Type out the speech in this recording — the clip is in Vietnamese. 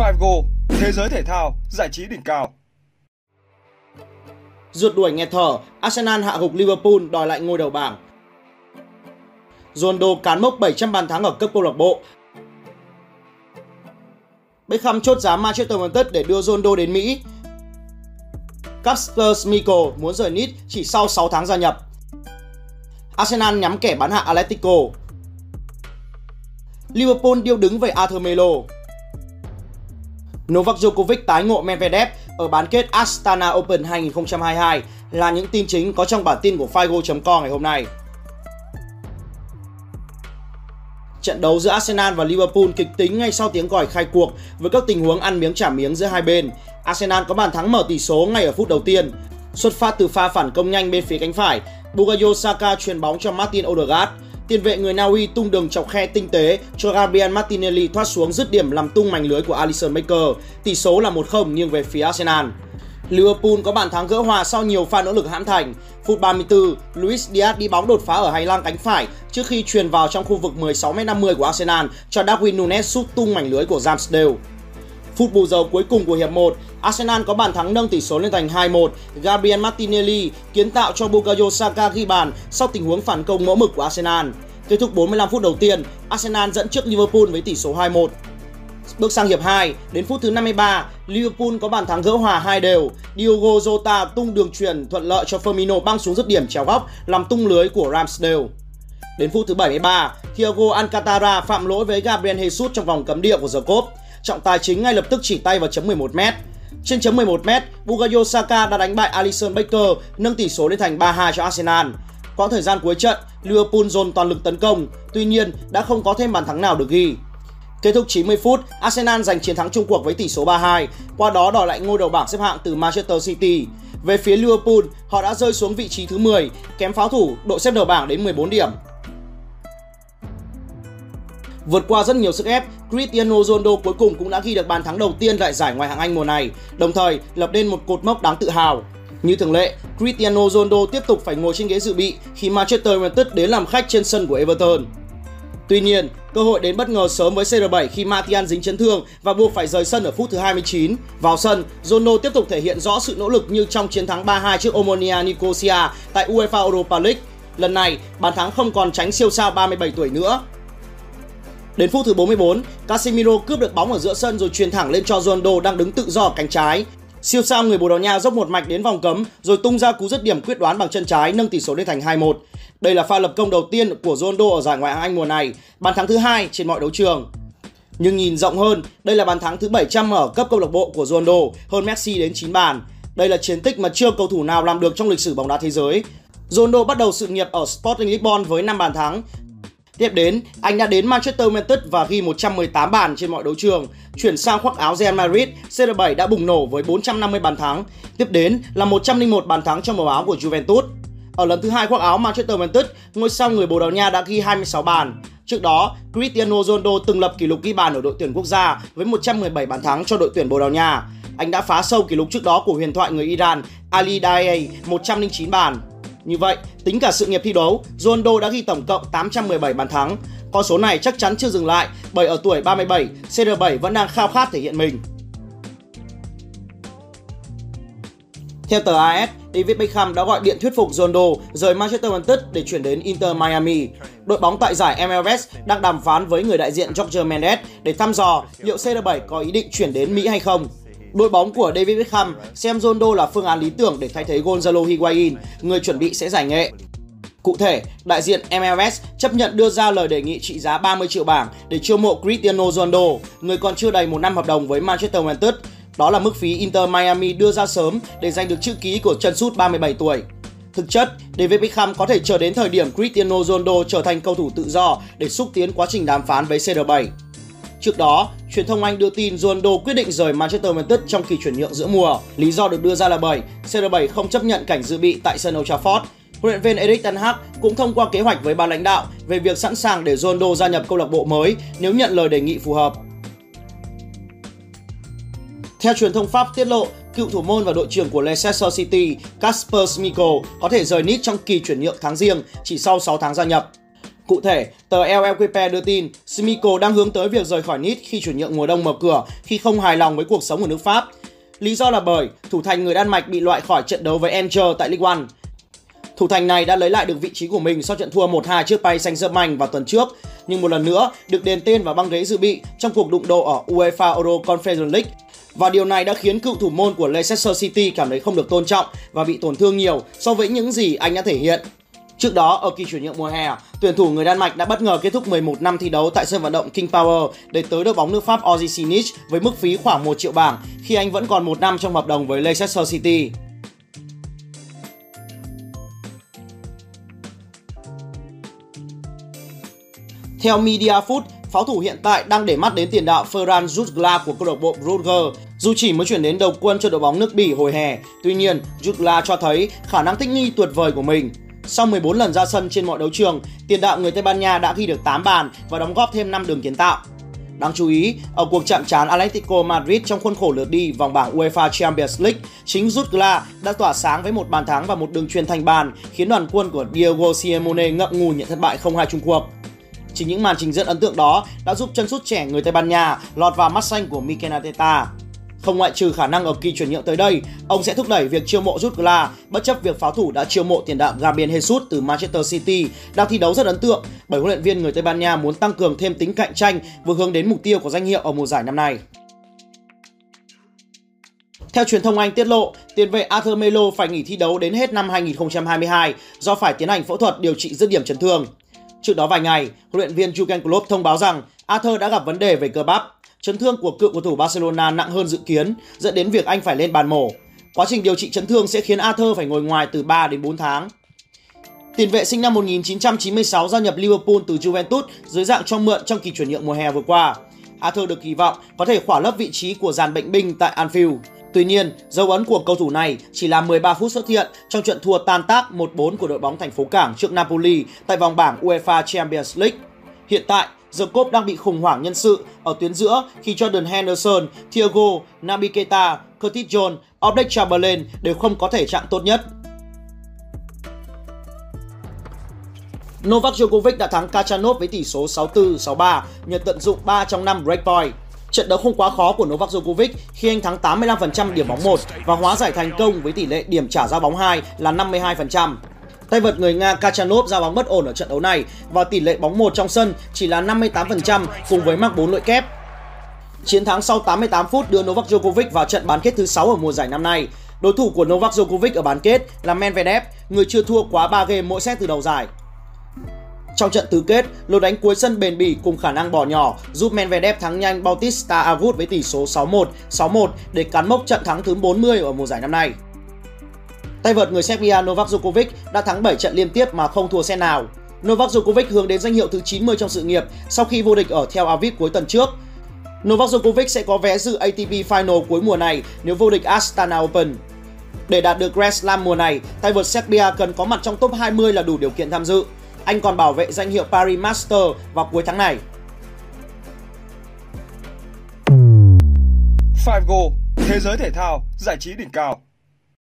Figo, thế giới thể thao, giải trí đỉnh cao. Rượt đuổi nghẹt thở, Arsenal hạ gục Liverpool đòi lại ngôi đầu bảng. Ronaldo cán mốc 700 bàn thắng ở cấp câu lạc bộ. Beckham chốt giá Manchester United để đưa Ronaldo đến Mỹ. Kasper Schmeichel muốn rời Nice chỉ sau 6 tháng gia nhập. Arsenal nhắm kẻ bán hạ Atletico. Liverpool điêu đứng về Arthur Melo. Novak Djokovic tái ngộ Medvedev ở bán kết Astana Open 2022 là những tin chính có trong bản tin của Figo.com ngày hôm nay. Trận đấu giữa Arsenal và Liverpool kịch tính ngay sau tiếng còi khai cuộc với các tình huống ăn miếng trả miếng giữa hai bên. Arsenal có bàn thắng mở tỷ số ngay ở phút đầu tiên. Xuất phát từ pha phản công nhanh bên phía cánh phải, Bukayo Saka truyền bóng cho Martin Odegaard. Tiền vệ người Na Uy tung đường chọc khe tinh tế cho Gabriel Martinelli thoát xuống dứt điểm làm tung mảnh lưới của Alisson Becker. Tỷ số là 1-0 nghiêng về phía Arsenal. Liverpool có bàn thắng gỡ hòa sau nhiều pha nỗ lực hãm thành. Phút 34, Luis Diaz đi bóng đột phá ở hành lang cánh phải trước khi truyền vào trong khu vực 16m50 của Arsenal cho Darwin Nunes sút tung mảnh lưới của Ramsdale. Phút bù giờ cuối cùng của hiệp 1, Arsenal có bàn thắng nâng tỷ số lên thành 2-1. Gabriel Martinelli kiến tạo cho Bukayo Saka ghi bàn sau tình huống phản công mẫu mực của Arsenal. Kết thúc 45 phút đầu tiên, Arsenal dẫn trước Liverpool với tỷ số 2-1. Bước sang hiệp 2, đến phút thứ 53, Liverpool có bàn thắng gỡ hòa hai đều. Diogo Jota tung đường truyền thuận lợi cho Firmino băng xuống dứt điểm chéo góc làm tung lưới của Ramsdale. Đến phút thứ 73, Thiago Alcantara phạm lỗi với Gabriel Jesus trong vòng cấm địa của The Cop. Trọng tài chính ngay lập tức chỉ tay vào chấm 11m. Trên chấm 11m, Bukayo Saka đã đánh bại Alisson Becker, nâng tỷ số lên thành 3-2 cho Arsenal. Quãng thời gian cuối trận, Liverpool dồn toàn lực tấn công, tuy nhiên đã không có thêm bàn thắng nào được ghi. Kết thúc 90 phút, Arsenal giành chiến thắng chung cuộc với tỷ số 3-2, qua đó đòi lại ngôi đầu bảng xếp hạng từ Manchester City. Về phía Liverpool, họ đã rơi xuống vị trí thứ 10, kém pháo thủ đội xếp đầu bảng đến 14 điểm. Vượt qua rất nhiều sức ép, Cristiano Ronaldo cuối cùng cũng đã ghi được bàn thắng đầu tiên tại giải ngoại hạng Anh mùa này, đồng thời lập nên một cột mốc đáng tự hào. Như thường lệ, Cristiano Ronaldo tiếp tục phải ngồi trên ghế dự bị khi Manchester United đến làm khách trên sân của Everton. Tuy nhiên, cơ hội đến bất ngờ sớm với CR7 khi Martial dính chấn thương và buộc phải rời sân ở phút thứ 29. Vào sân, Ronaldo tiếp tục thể hiện rõ sự nỗ lực như trong chiến thắng 3-2 trước Omonia Nicosia tại UEFA Europa League. Lần này, bàn thắng không còn tránh siêu sao 37 tuổi nữa. Đến phút thứ 44, Casemiro cướp được bóng ở giữa sân rồi truyền thẳng lên cho Ronaldo đang đứng tự do ở cánh trái. Siêu sao người Bồ Đào Nha dốc một mạch đến vòng cấm rồi tung ra cú dứt điểm quyết đoán bằng chân trái nâng tỷ số lên thành 2-1. Đây là pha lập công đầu tiên của Ronaldo ở giải Ngoại hạng Anh mùa này, bàn thắng thứ hai trên mọi đấu trường. Nhưng nhìn rộng hơn, đây là bàn thắng thứ 700 ở cấp câu lạc bộ của Ronaldo, hơn Messi đến 9 bàn. Đây là chiến tích mà chưa cầu thủ nào làm được trong lịch sử bóng đá thế giới. Ronaldo bắt đầu sự nghiệp ở Sporting Lisbon với 5 bàn thắng, Tiếp đến, anh đã đến Manchester United và ghi 118 bàn trên mọi đấu trường. Chuyển sang khoác áo Real Madrid, CR7 đã bùng nổ với 450 bàn thắng. Tiếp đến là 101 bàn thắng trong màu áo của Juventus. Ở lần thứ hai khoác áo Manchester United, ngôi sao người Bồ Đào Nha đã ghi 26 bàn. Trước đó, Cristiano Ronaldo từng lập kỷ lục ghi bàn ở đội tuyển quốc gia với 117 bàn thắng cho đội tuyển Bồ Đào Nha. Anh đã phá sâu kỷ lục trước đó của huyền thoại người Iran Ali Daei 109 bàn. Như vậy, tính cả sự nghiệp thi đấu, Ronaldo đã ghi tổng cộng 817 bàn thắng. Con số này chắc chắn chưa dừng lại bởi ở tuổi 37, CR7 vẫn đang khao khát thể hiện mình. Theo tờ AS, David Beckham đã gọi điện thuyết phục Ronaldo rời Manchester United để chuyển đến Inter Miami. Đội bóng tại giải MLS đang đàm phán với người đại diện Jorge Mendes để thăm dò liệu CR7 có ý định chuyển đến Mỹ hay không. Đội bóng của David Beckham xem Ronaldo là phương án lý tưởng để thay thế Gonzalo Higuain, người chuẩn bị sẽ giải nghệ. Cụ thể, đại diện MLS chấp nhận đưa ra lời đề nghị trị giá 30 triệu bảng để chiêu mộ Cristiano Ronaldo, người còn chưa đầy một năm hợp đồng với Manchester United. Đó là mức phí Inter Miami đưa ra sớm để giành được chữ ký của chân sút 37 tuổi. Thực chất, David Beckham có thể chờ đến thời điểm Cristiano Ronaldo trở thành cầu thủ tự do để xúc tiến quá trình đàm phán với CR7. Trước đó, truyền thông Anh đưa tin Ronaldo quyết định rời Manchester United trong kỳ chuyển nhượng giữa mùa. Lý do được đưa ra là bởi CR7 không chấp nhận cảnh dự bị tại sân Old Trafford. Huấn luyện viên Erik ten Hag cũng thông qua kế hoạch với ban lãnh đạo về việc sẵn sàng để Ronaldo gia nhập câu lạc bộ mới nếu nhận lời đề nghị phù hợp. Theo truyền thông Pháp tiết lộ, cựu thủ môn và đội trưởng của Leicester City Kasper Schmeichel có thể rời Nice trong kỳ chuyển nhượng tháng riêng chỉ sau 6 tháng gia nhập. Cụ thể, tờ LLQP đưa tin Simico đang hướng tới việc rời khỏi Nice khi chuyển nhượng mùa đông mở cửa khi không hài lòng với cuộc sống ở nước Pháp. Lý do là bởi thủ thành người Đan Mạch bị loại khỏi trận đấu với Angers tại Ligue 1. Thủ thành này đã lấy lại được vị trí của mình sau trận thua 1-2 trước Paris Saint-Germain vào tuần trước, nhưng một lần nữa được đền tên và băng ghế dự bị trong cuộc đụng độ ở UEFA Euro Conference League. Và điều này đã khiến cựu thủ môn của Leicester City cảm thấy không được tôn trọng và bị tổn thương nhiều so với những gì anh đã thể hiện. Trước đó, ở kỳ chuyển nhượng mùa hè, tuyển thủ người Đan Mạch đã bất ngờ kết thúc 11 năm thi đấu tại sân vận động King Power để tới đội bóng nước Pháp Orzi Sinich với mức phí khoảng 1 triệu bảng khi anh vẫn còn một năm trong hợp đồng với Leicester City. Theo Media Foot, pháo thủ hiện tại đang để mắt đến tiền đạo Ferran Jutgla của câu lạc bộ Brugge. Dù chỉ mới chuyển đến đầu quân cho đội bóng nước Bỉ hồi hè, tuy nhiên Jutgla cho thấy khả năng thích nghi tuyệt vời của mình. Sau 14 lần ra sân trên mọi đấu trường, tiền đạo người Tây Ban Nha đã ghi được 8 bàn và đóng góp thêm 5 đường kiến tạo. Đáng chú ý, ở cuộc chạm trán Atletico Madrid trong khuôn khổ lượt đi vòng bảng UEFA Champions League, chính Jutgla đã tỏa sáng với một bàn thắng và một đường truyền thành bàn, khiến đoàn quân của Diego Simeone ngậm ngùi nhận thất bại 0-2 Trung Quốc. Chính những màn trình diễn ấn tượng đó đã giúp chân sút trẻ người Tây Ban Nha lọt vào mắt xanh của Mikel Arteta. Không ngoại trừ khả năng ở kỳ chuyển nhượng tới đây, ông sẽ thúc đẩy việc chiêu mộ rút Gla bất chấp việc pháo thủ đã chiêu mộ tiền đạo Gabriel Jesus từ Manchester City đang thi đấu rất ấn tượng bởi huấn luyện viên người Tây Ban Nha muốn tăng cường thêm tính cạnh tranh vừa hướng đến mục tiêu của danh hiệu ở mùa giải năm nay. Theo truyền thông Anh tiết lộ, tiền vệ Arthur Melo phải nghỉ thi đấu đến hết năm 2022 do phải tiến hành phẫu thuật điều trị dứt điểm chấn thương. Trước đó vài ngày, huấn luyện viên Jurgen Klopp thông báo rằng Arthur đã gặp vấn đề về cơ bắp. Chấn thương của cựu cầu thủ Barcelona nặng hơn dự kiến, dẫn đến việc anh phải lên bàn mổ. Quá trình điều trị chấn thương sẽ khiến Arthur phải ngồi ngoài từ 3 đến 4 tháng. Tiền vệ sinh năm 1996 gia nhập Liverpool từ Juventus dưới dạng cho mượn trong kỳ chuyển nhượng mùa hè vừa qua. Arthur được kỳ vọng có thể khỏa lấp vị trí của dàn bệnh binh tại Anfield. Tuy nhiên, dấu ấn của cầu thủ này chỉ là 13 phút xuất hiện trong trận thua tan tác 1-4 của đội bóng thành phố Cảng trước Napoli tại vòng bảng UEFA Champions League. Hiện tại, The Cop đang bị khủng hoảng nhân sự ở tuyến giữa khi Jordan Henderson, Thiago, Naby Keita, Curtis Jones, Oblak Chamberlain đều không có thể trạng tốt nhất. Novak Djokovic đã thắng Kachanov với tỷ số 6-4, 6-3 nhờ tận dụng 3 trong 5 breakpoint. Trận đấu không quá khó của Novak Djokovic khi anh thắng 85% điểm bóng 1 và hóa giải thành công với tỷ lệ điểm trả ra bóng 2 là 52%. Tay vợt người Nga Kachanov ra bóng bất ổn ở trận đấu này và tỷ lệ bóng 1 trong sân chỉ là 58% cùng với mắc 4 lỗi kép. Chiến thắng sau 88 phút đưa Novak Djokovic vào trận bán kết thứ 6 ở mùa giải năm nay. Đối thủ của Novak Djokovic ở bán kết là Medvedev, người chưa thua quá 3 game mỗi set từ đầu giải. Trong trận tứ kết, lối đánh cuối sân bền bỉ cùng khả năng bỏ nhỏ giúp Medvedev thắng nhanh Bautista Agut với tỷ số 6-1, 6-1 để cán mốc trận thắng thứ 40 ở mùa giải năm nay. Tay vợt người Serbia Novak Djokovic đã thắng 7 trận liên tiếp mà không thua set nào. Novak Djokovic hướng đến danh hiệu thứ 90 trong sự nghiệp sau khi vô địch ở Tel Aviv cuối tuần trước. Novak Djokovic sẽ có vé dự ATP Final cuối mùa này nếu vô địch Astana Open. Để đạt được Grand Slam mùa này, tay vợt Serbia cần có mặt trong top 20 là đủ điều kiện tham dự. Anh còn bảo vệ danh hiệu Paris Master vào cuối tháng này. 5Go, thế giới thể thao, giải trí đỉnh cao.